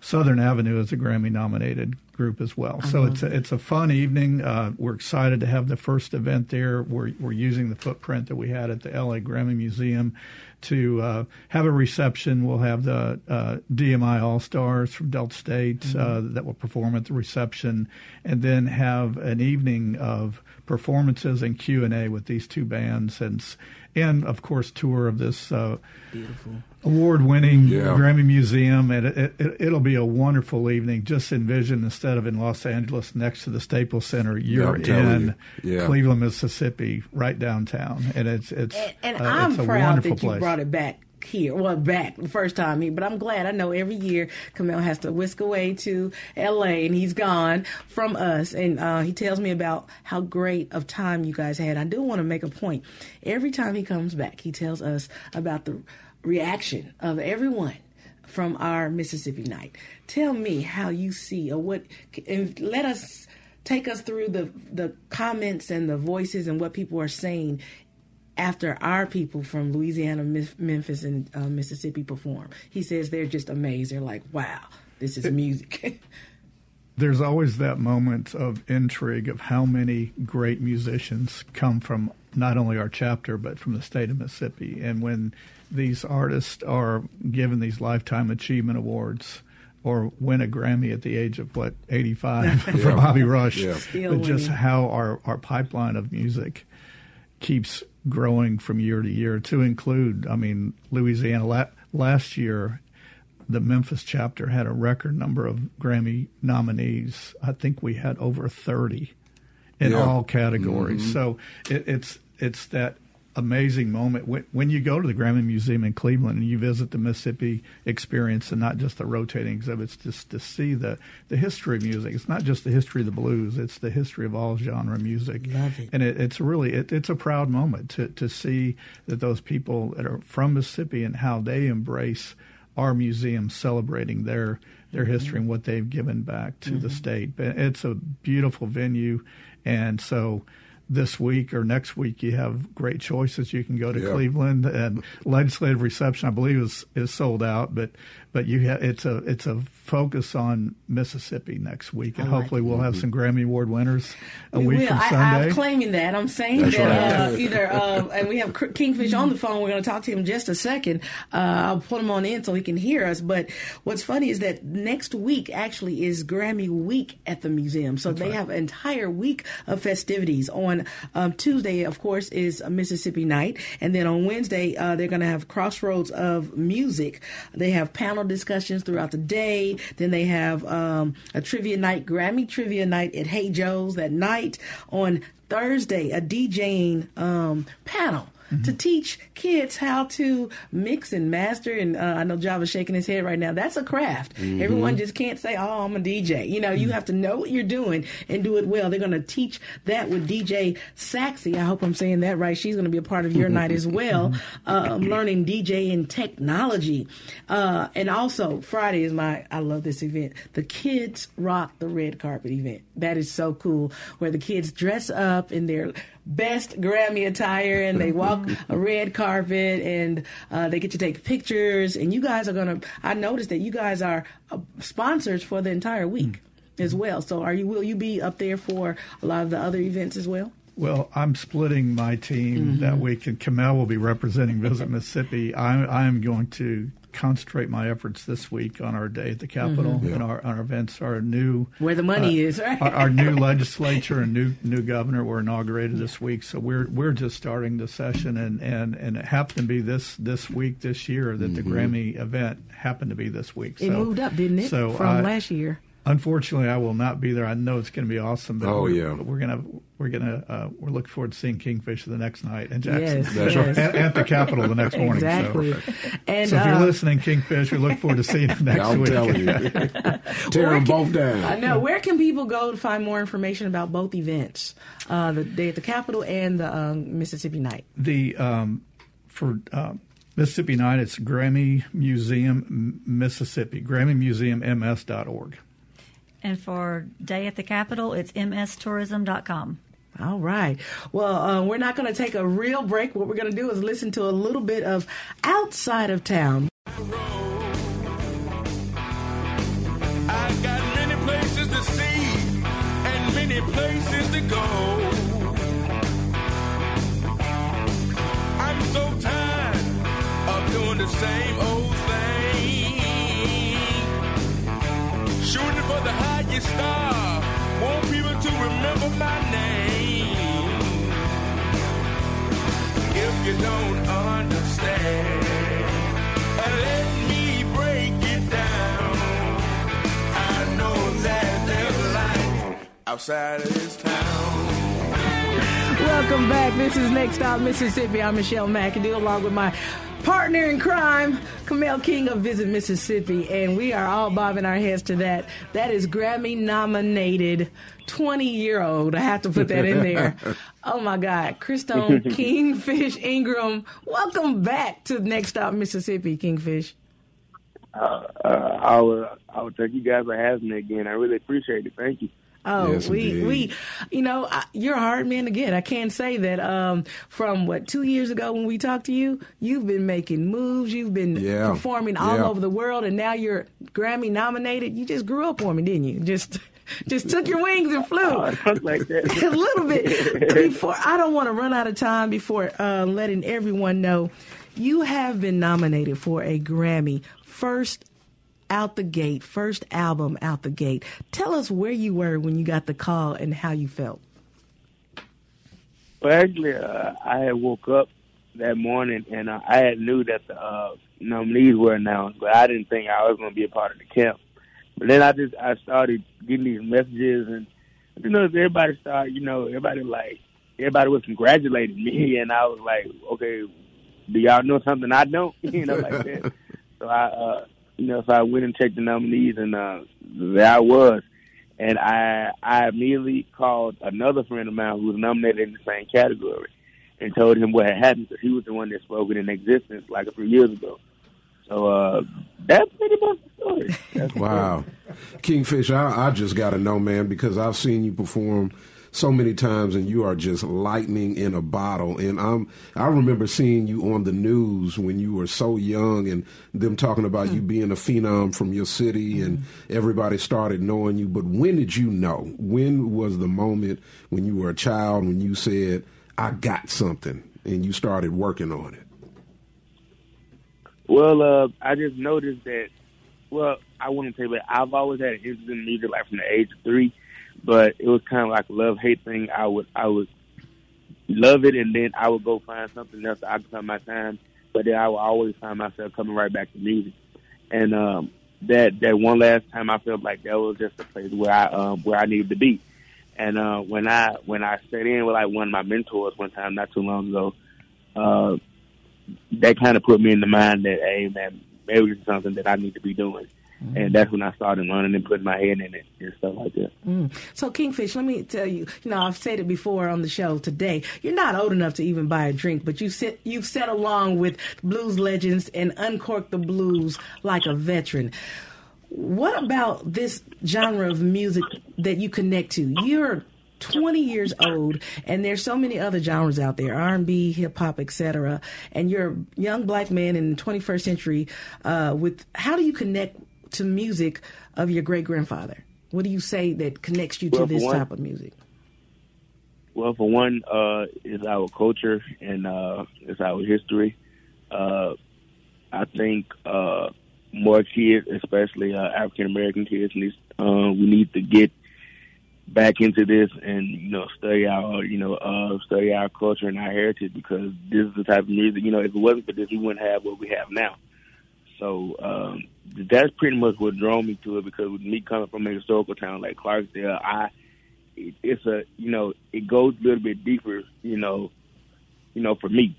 Southern Avenue is a Grammy nominated group as well. So it's a, it's a fun evening. Uh, we're excited to have the first event there. We're we're using the footprint that we had at the LA Grammy Museum to uh, have a reception. We'll have the uh, DMI All Stars from Delta State uh, that will perform at the reception, and then have an evening of performances and Q and A with these two bands, and and of course tour of this uh,
Beautiful.
award-winning
Yeah.
Grammy Museum, and it, it, it'll be a wonderful evening. Just envision instead of in Los Angeles next to the Staples Center, you're
I'm
in
you. Yeah.
Cleveland, Mississippi, right downtown, and it's it's
And, and
uh,
I'm
it's a
proud
wonderful
that you
place.
brought it back here. Well, back the first time here, but I'm glad. I know every year Kamel has to whisk away to L.A. and he's gone from us, and uh, he tells me about how great of time you guys had. I do want to make a point. Every time he comes back, he tells us about the reaction of everyone from our Mississippi night. Tell me how you see or what, and let us take us through the the comments and the voices and what people are saying after our people from Louisiana, Memphis, and uh, Mississippi perform. He says they're just amazed. They're like, "Wow, this is music." [LAUGHS]
there's always that moment of intrigue of how many great musicians come from not only our chapter but from the state of Mississippi. And when these artists are given these lifetime achievement awards or win a Grammy at the age of what 85 [LAUGHS] for Bobby Rush,
Yeah.
Just how our our pipeline of music keeps growing from year to year to include I mean Louisiana la- last year the Memphis chapter had a record number of Grammy nominees. I think we had over 30 in
Yeah.
all categories.
Mm-hmm.
So it, it's it's that amazing moment when, when you go to the Grammy Museum in Cleveland and you visit the Mississippi experience and not just the rotating exhibits, just to see the, the history of music. It's not just the history of the blues; it's the history of all genre music.
Love it.
And it, it's really it, it's a proud moment to to see that those people that are from Mississippi and how they embrace our museum celebrating their their mm-hmm. history and what they've given back to the mm-hmm. state. But it's a beautiful venue, and so this week or next week you have great choices. You can go to
Yeah.
Cleveland and legislative reception. I believe is is sold out, but but you have it's a it's a focus on Mississippi next week, and
I like
hopefully we'll have some Grammy Award winners a
We
week
will.
from
I,
Sunday.
I'm claiming that. I'm saying
That's
that
right.
uh, either, uh, and we have Kingfish on the phone. We're going to talk to him in just a second. Uh, I'll put him on in so he can hear us. But what's funny is that next week actually is Grammy week at the museum. So they have an entire week of festivities. On um, Tuesday, of course, is Mississippi night. And then on Wednesday, uh, they're going to have crossroads of music. They have panel discussions throughout the day. Then they have um, a trivia night, Grammy trivia night at Hey Joe's that night. On Thursday, a DJing um, panel. To teach kids how to mix and master, and uh, I know Java's shaking his head right now. That's a craft. Everyone just can't say, "Oh, I'm a DJ." You know, you have to know what you're doing and do it well. They're going to teach that with DJ Saxy. I hope I'm saying that right. She's going to be a part of your night as [LAUGHS] well, um, learning DJ and technology. Uh, and also, Friday is my, I love this event, the Kids Rock the Red Carpet event. That is so cool, where the kids dress up in their best Grammy attire and they walk a [LAUGHS] red carpet and uh, they get to take pictures. And you guys are going to, I noticed that you guys are uh, sponsors for the entire week as well. So are you, will you be up there for a lot of the other events as well?
Well, I'm splitting my team that week, and Kamel will be representing Visit Mississippi. I'm, I'm going to concentrate my efforts this week on our day at the Capitol mm-hmm. and our, our events. Our new
Where the money uh, is, right?
our, our new [LAUGHS] legislature and new new governor were inaugurated this week, so we're we're just starting the session, and, and, and it happened to be this this week this year that the mm-hmm. Grammy event happened to be this week.
It moved up, didn't it,
So
from
I-
last year?
Unfortunately, I will not be there. I know it's going to be awesome. But
Oh,
we're,
yeah.
we're gonna we're gonna uh, we're looking forward to seeing Kingfish the next night in Jackson,
Yes, That's yes.
At, at the Capitol the next morning.
Exactly.
So,
And
so if you're
uh,
listening, Kingfish, we look forward to seeing you next
I'm
week.
telling you. [LAUGHS] Tear them both down.
I know. Where can people go to find more information about both events, uh, the day at the Capitol and the um, Mississippi Night?
the um, for um, Mississippi Night, it's Grammy Museum M- Mississippi, GrammyMuseumMS.org.
And for Day at the Capitol, it's mstourism.com.
All right. Well, uh, we're not going to take a real break. What we're going to do is listen to a little bit of Outside of Town.
places to go. The highest star. Want people to remember my name. If you don't understand, let me break it down. I know that there's outside of this town.
Welcome back. This is Next Stop Mississippi. I'm Michelle McAdoo along with my partner in crime, Kamel King of Visit Mississippi. And we are all bobbing our heads to that. That is Grammy nominated 20 year old. I have to put that in there. [LAUGHS] Oh my God. Christone [LAUGHS] Kingfish Ingram. Welcome back to Next Stop Mississippi, Kingfish.
Uh, uh, I would I would thank you guys for having me again. I really appreciate it. Thank you.
Oh,
Yes,
we
indeed.
we, you know, I, you're a hard man to get. I can't say that. Um, from what two years ago when we talked to you, you've been making moves. You've been
Yeah.
performing all
Yeah.
over the world, and now you're Grammy nominated. You just grew up on me, didn't you? Just. Just took your wings and flew.
like that. [LAUGHS]
a little bit. [LAUGHS] Before I don't want to run out of time before uh, letting everyone know, you have been nominated for a Grammy first out the gate, first album out the gate. Tell us where you were when you got the call and how you felt.
Well, actually, uh, I had woke up that morning and uh, I had knew that the uh, nominees were announced, but I didn't think I was going to be a part of the camp. But then I just I started getting these messages, and you know, everybody started, you know, everybody like everybody was congratulating me, [LAUGHS] and I was like, okay, do y'all know something I don't? [LAUGHS] you know, like that. [LAUGHS] So I, uh, you know, so I went and checked the nominees, and uh, there I was. And I, I immediately called another friend of mine who was nominated in the same category, and told him what had happened because he was the one that spoke it in existence like a few years ago. So uh, that's pretty much the story. That's the
Wow. Kingfish, I, I just got to know, man, because I've seen you perform so many times and you are just lightning in a bottle. And I'm, I remember seeing you on the news when you were so young and them talking about you being a phenom from your city and everybody started knowing you. But when did you know? When was the moment when you were a child when you said, I got something and you started working on it?
Well, uh, I just noticed that. Well, I wouldn't say, but I've always had an interest in music, like from the age of three. But it was kind of like a love hate thing. I would, I would love it, and then I would go find something else to occupy my time. But then I would always find myself coming right back to music. And um, that that one last time, I felt like that was just a place where I um, where I needed to be. And uh, when I when I sat in with like one of my mentors one time not too long ago, uh, that kind of put me in the mind that, hey man, maybe this is something that I need to be doing. And that's when I started learning and putting my head in it and stuff like that.
Mm. So, Kingfish, let me tell you, you know, I've said it before on the show today. You're not old enough to even buy a drink, but you sit, you've sat along with blues legends and uncorked the blues like a veteran. What about this genre of music that you connect to? You're 20 years old, and there's so many other genres out there: R&B, hip hop, etc. And you're a young black man in the 21st century. Uh, with how do you connect to music of your great grandfather? What do you say that connects you to
Well, for
this
one-
type of music?
Well, for one, uh, is our culture and uh, it's our history. Uh, I think uh, more kids, especially uh, African American kids, needs, uh, we need to get back into this and you know study our you know uh, study our culture and our heritage because this is the type of music you know if it wasn't for this we wouldn't have what we have now. So um, that's pretty much what drew me to it because with me coming from a historical town like Clarksdale, I it, it's a you know it goes a little bit deeper you know you know for me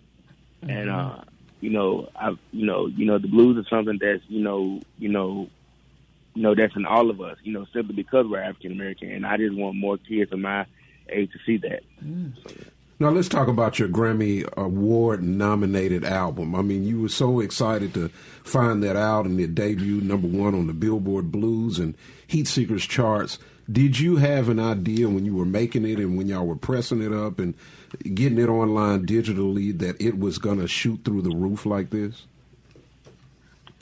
and uh you know I you know you know the blues is something that's you know you know you know that's in all of us you know simply because we're African American and I just want more kids of my age to see that.
Now let's talk about your Grammy Award nominated album. I mean, you were so excited to find that out and it debuted number one on the Billboard Blues and Heatseekers charts. Did you have an idea when you were making it and when y'all were pressing it up and getting it online digitally that it was to shoot through the roof like this?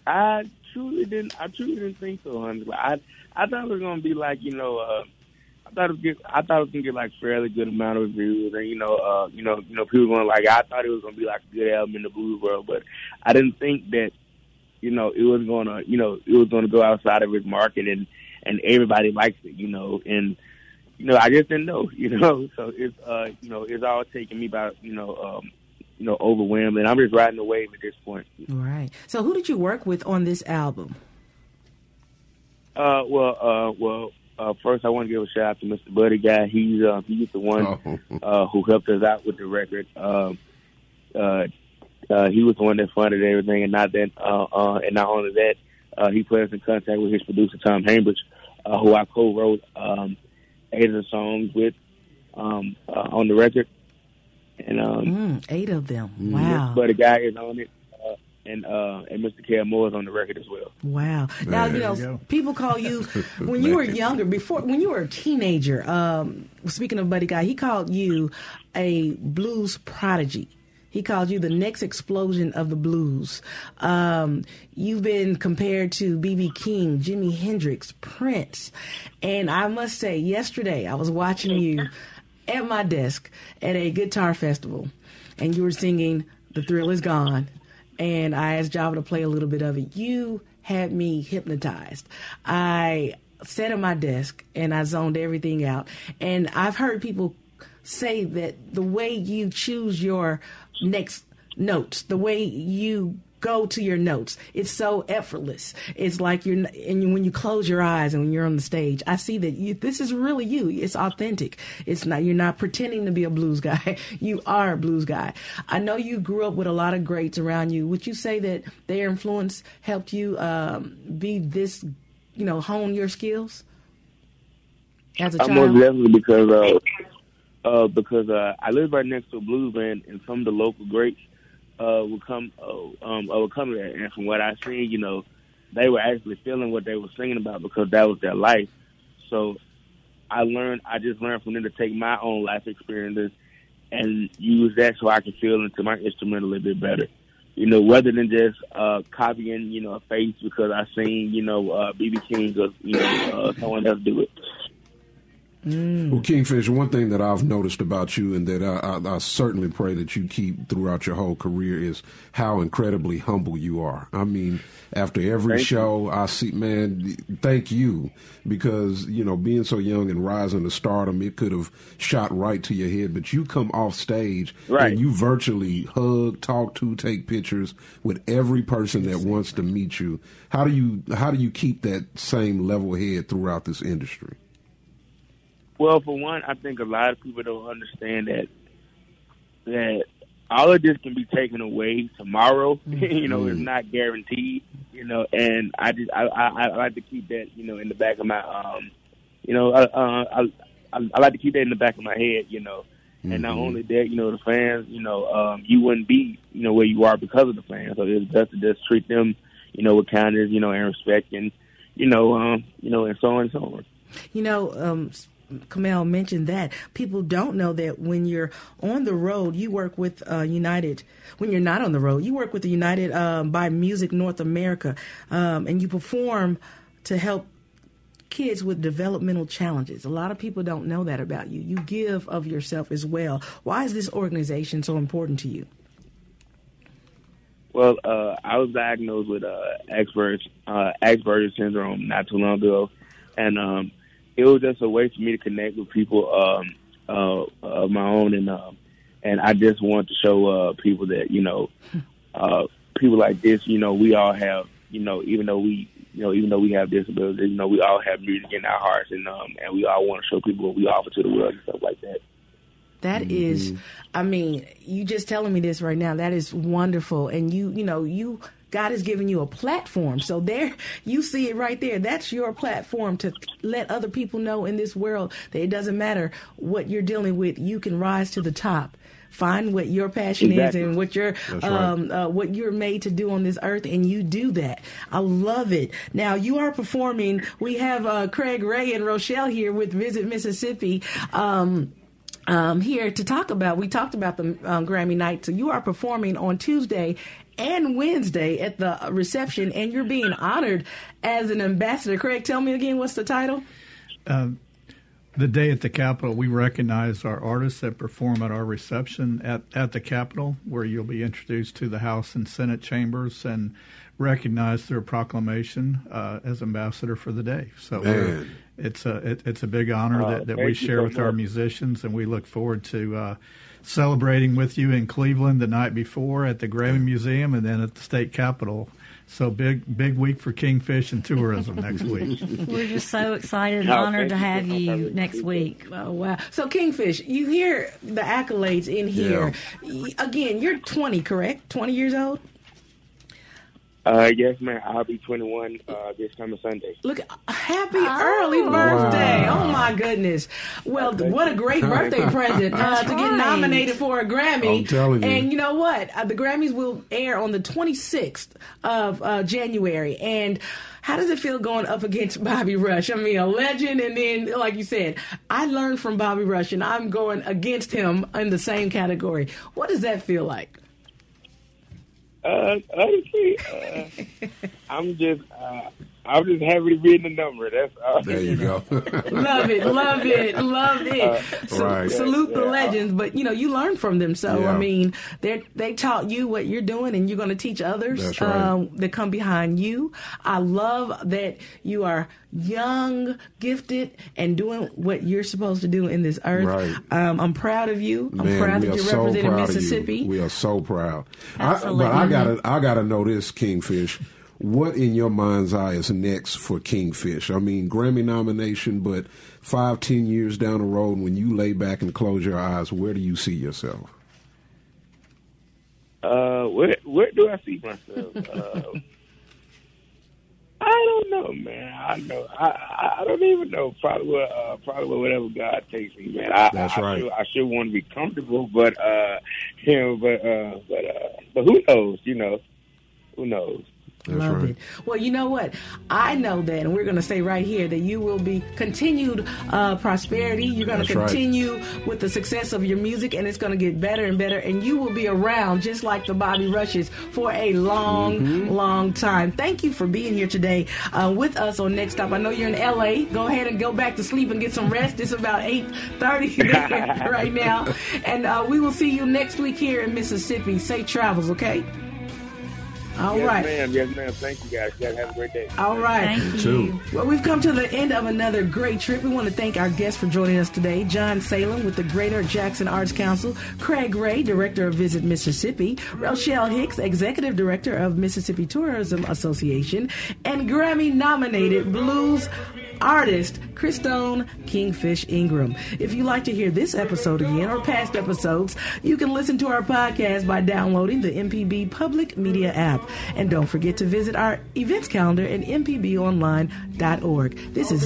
I truly didn't. I truly didn't think so, honey. I I thought it was gonna be like you know, uh, I thought it was get, I thought it was gonna get like fairly good amount of reviews, and you know, uh, you know, you know, people going like I thought it was gonna be like a good album in the blues world, but I didn't think that, you know, it was gonna, you know, it was gonna go outside of its market, and and everybody likes it, you know, and you know, I just didn't know, you know, so it's uh, you know, it's all taking me by, you know, um, you know, overwhelmed, and I'm just riding the wave at this point.
Right. So, who did you work with on this album?
Uh, well, uh, well, uh, first I want to give a shout out to Mr. Buddy Guy. He's uh, he's the one
Oh.
uh, who helped us out with the record. Um, uh, uh, he was the one that funded everything, and not that, uh, uh, and not only that, uh, he put us in contact with his producer Tom Hambridge, uh, who I co-wrote um, eight of the songs with um, uh, on the record. And um,
Mm, eight of them.
Mr.
Wow.
Buddy Guy is on it, and uh, and Mr. Keb' Mo' is on the record as well.
Wow. Now, you know,
you go.
people call you, [LAUGHS] when you were younger, before, when you were a teenager, um, speaking of Buddy Guy, he called you a blues prodigy. He called you the next explosion of the blues. Um, you've been compared to B.B. King, Jimi Hendrix, Prince. And I must say, yesterday I was watching you at my desk at a guitar festival, and you were singing The Thrill Is Gone. And I asked Java to play a little bit of it. You had me hypnotized. I sat at my desk and I zoned everything out. And I've heard people say that the way you choose your next notes, the way you go to your notes, it's so effortless. It's like you're, and when you close your eyes and when you're on the stage, I see that you, this is really you. It's authentic. It's not, you're not pretending to be a blues guy. [LAUGHS] You are a blues guy. I know you grew up with a lot of greats around you. Would you say that their influence helped you um, be this, you know, hone your skills as a
I'm
child?
most definitely because uh, uh, because uh, I live right next to a blues band, and some of the local greats uh, would come uh, um, uh, come there. And from what I seen, you know, they were actually feeling what they were singing about because that was their life. So I learned, I just learned from them to take my own life experiences and use that so I can feel into my instrument a little bit better. You know, rather than just uh, copying, you know, a face because I seen, you know, uh, BB King or you know uh, someone else do it. Mm.
Well, Kingfish, one thing that I've noticed about you and that I, I, I certainly pray that you keep throughout your whole career is how incredibly humble you are. I mean, after every
Thank you.
show, I see, man, thank you because, you know, being so young and rising to stardom, it could have shot right to your head, but you come off stage
Right.
and you virtually hug, talk to, take pictures with every person that wants to meet you. How do you, how do you keep that same level head throughout this industry?
Well, for one, I think a lot of people don't understand that that all of this can be taken away tomorrow. you know, it's not guaranteed. You know, and I just I, I I like to keep that you know in the back of my um you know I uh, I, I I like to keep that in the back of my head. You know. And not only that, you know, the fans, you know, um, you wouldn't be, you know, where you are because of the fans. So it's best to just treat them, you know, with kindness, you know, and respect, and you know, um, you know, and so on and so on.
You know, um, Kamel mentioned that people don't know that when you're on the road, you work with uh, United. When you're not on the road, you work with the United um, by Music North America, um, and you perform to help kids with developmental challenges. A lot of people don't know that about you. You give of yourself as well. Why is this organization so important to you?
Well, uh, I was diagnosed with uh, Asperger's, uh, Asperger's syndrome not too long ago, and um, it was just a way for me to connect with people um, uh, of my own, and um, and I just want to show uh, people that you know, uh, people like this, you know, we all have, you know, even though we, you know, even though we have disabilities, you know, we all have music in our hearts, and um, and we all want to show people what we offer to the world and stuff like that.
That is, I mean, you just telling me this right now. That is wonderful, and you, you know, you God has given you a platform. So there, you see it right there. That's your platform to let other people know in this world that it doesn't matter what you're dealing with. You can rise to the top. Find what your passion
Exactly.
is and what you're
That's right.
um, uh, what you're made to do on this earth, and you do that. I love it. Now you are performing. We have uh, Craig Ray and Rochelle here with Visit Mississippi. Um, um, here to talk about. We talked about the um, Grammy night. So you are performing on Tuesday and Wednesday at the reception, and you're being honored as an ambassador. Craig, tell me again, what's the title?
Uh, the day at the Capitol, we recognize our artists that perform at our reception at, at the Capitol, where you'll be introduced to the House and Senate chambers and recognized through a proclamation uh, as ambassador for the day. So it's a it, it's a big honor
Uh,
that, that we share
so
with our musicians, and we look forward to uh, celebrating with you in Cleveland the night before at the Grammy Museum, and then at the state capitol. So big big week for Kingfish and tourism [LAUGHS] next week.
We're just so excited and
No,
honored to have you next week.
Oh wow! So Kingfish, you hear the accolades in here. Y- Again, you're 20, correct? 20 years old.
Uh, yes, man. I'll be 21 uh, this coming Sunday.
Look, happy early birthday!
Wow.
Oh my goodness! Well, what a great [LAUGHS] birthday present uh,
That's
to get nominated for a Grammy.
I'm telling you.
And you know what? Uh, the Grammys will air on the 26th of uh, January. And how does it feel going up against [LAUGHS] Bobby Rush? I mean, a legend, and then, like you said, I learned from Bobby Rush, and I'm going against him in the same category. What does that feel like?
Uh, honestly, uh, [LAUGHS] I'm just, uh, I'm just happy to be in the number. That's uh,
There you [LAUGHS] go.
love it, love it, love it.
Uh,
Sa-
right.
Salute the
Yeah.
legends, but you know you learn from them. So
Yeah.
I mean, they they taught you what you're doing, and you're going to teach others
right.
um, that come behind you. I love that you are young, gifted, and doing what you're supposed to do in this earth.
Right.
Um, I'm proud of you. I'm
Man,
proud that you're
so
representing Mississippi.
of you. We are so proud.
Absolutely.
I, but I gotta, I gotta know this, Kingfish. What in your mind's eye is next for Kingfish? I mean, Grammy nomination, but five, ten years down the road, when you lay back and close your eyes, where do you see yourself?
Uh, where where do I see myself? Uh, [LAUGHS] I don't know, man. I know. I I- I don't even know. Probably where, uh, probably whatever God takes me, man. I,
That's
I,
right.
I should, I should want to be comfortable, but uh, you know, but uh, but uh, but who knows? You know, who knows?
Love it. Well, you know what? I know that, and we're going to say right here that you will be continued uh, prosperity. You're going to
That's right.
continue with the success of your music, and it's going to get better and better. And you will be around just like the Bobby Rushes for a long,
Mm-hmm.
long time. Thank you for being here today uh, with us on Next Stop. I know you're in LA. Go ahead and go back to sleep and get some rest. It's about eight thirty [LAUGHS] [LAUGHS] right now, and uh, we will see you next week here in Mississippi. Safe travels, okay? All
yes,
right.
ma'am. Yes, ma'am. Thank you, guys. You guys have a great day.
All right.
Thank you. too.
Well, we've come to the end of another great trip. We want to thank our guests for joining us today. John Salem with the Greater Jackson Arts Council, Craig Ray, Director of Visit Mississippi, Rochelle Hicks, Executive Director of Mississippi Tourism Association, and Grammy nominated blues artist Christone Kingfish Ingram. If you'd like to hear this episode again or past episodes, you can listen to our podcast by downloading the MPB Public Media app. And don't forget to visit our events calendar at mpbonline.org. This is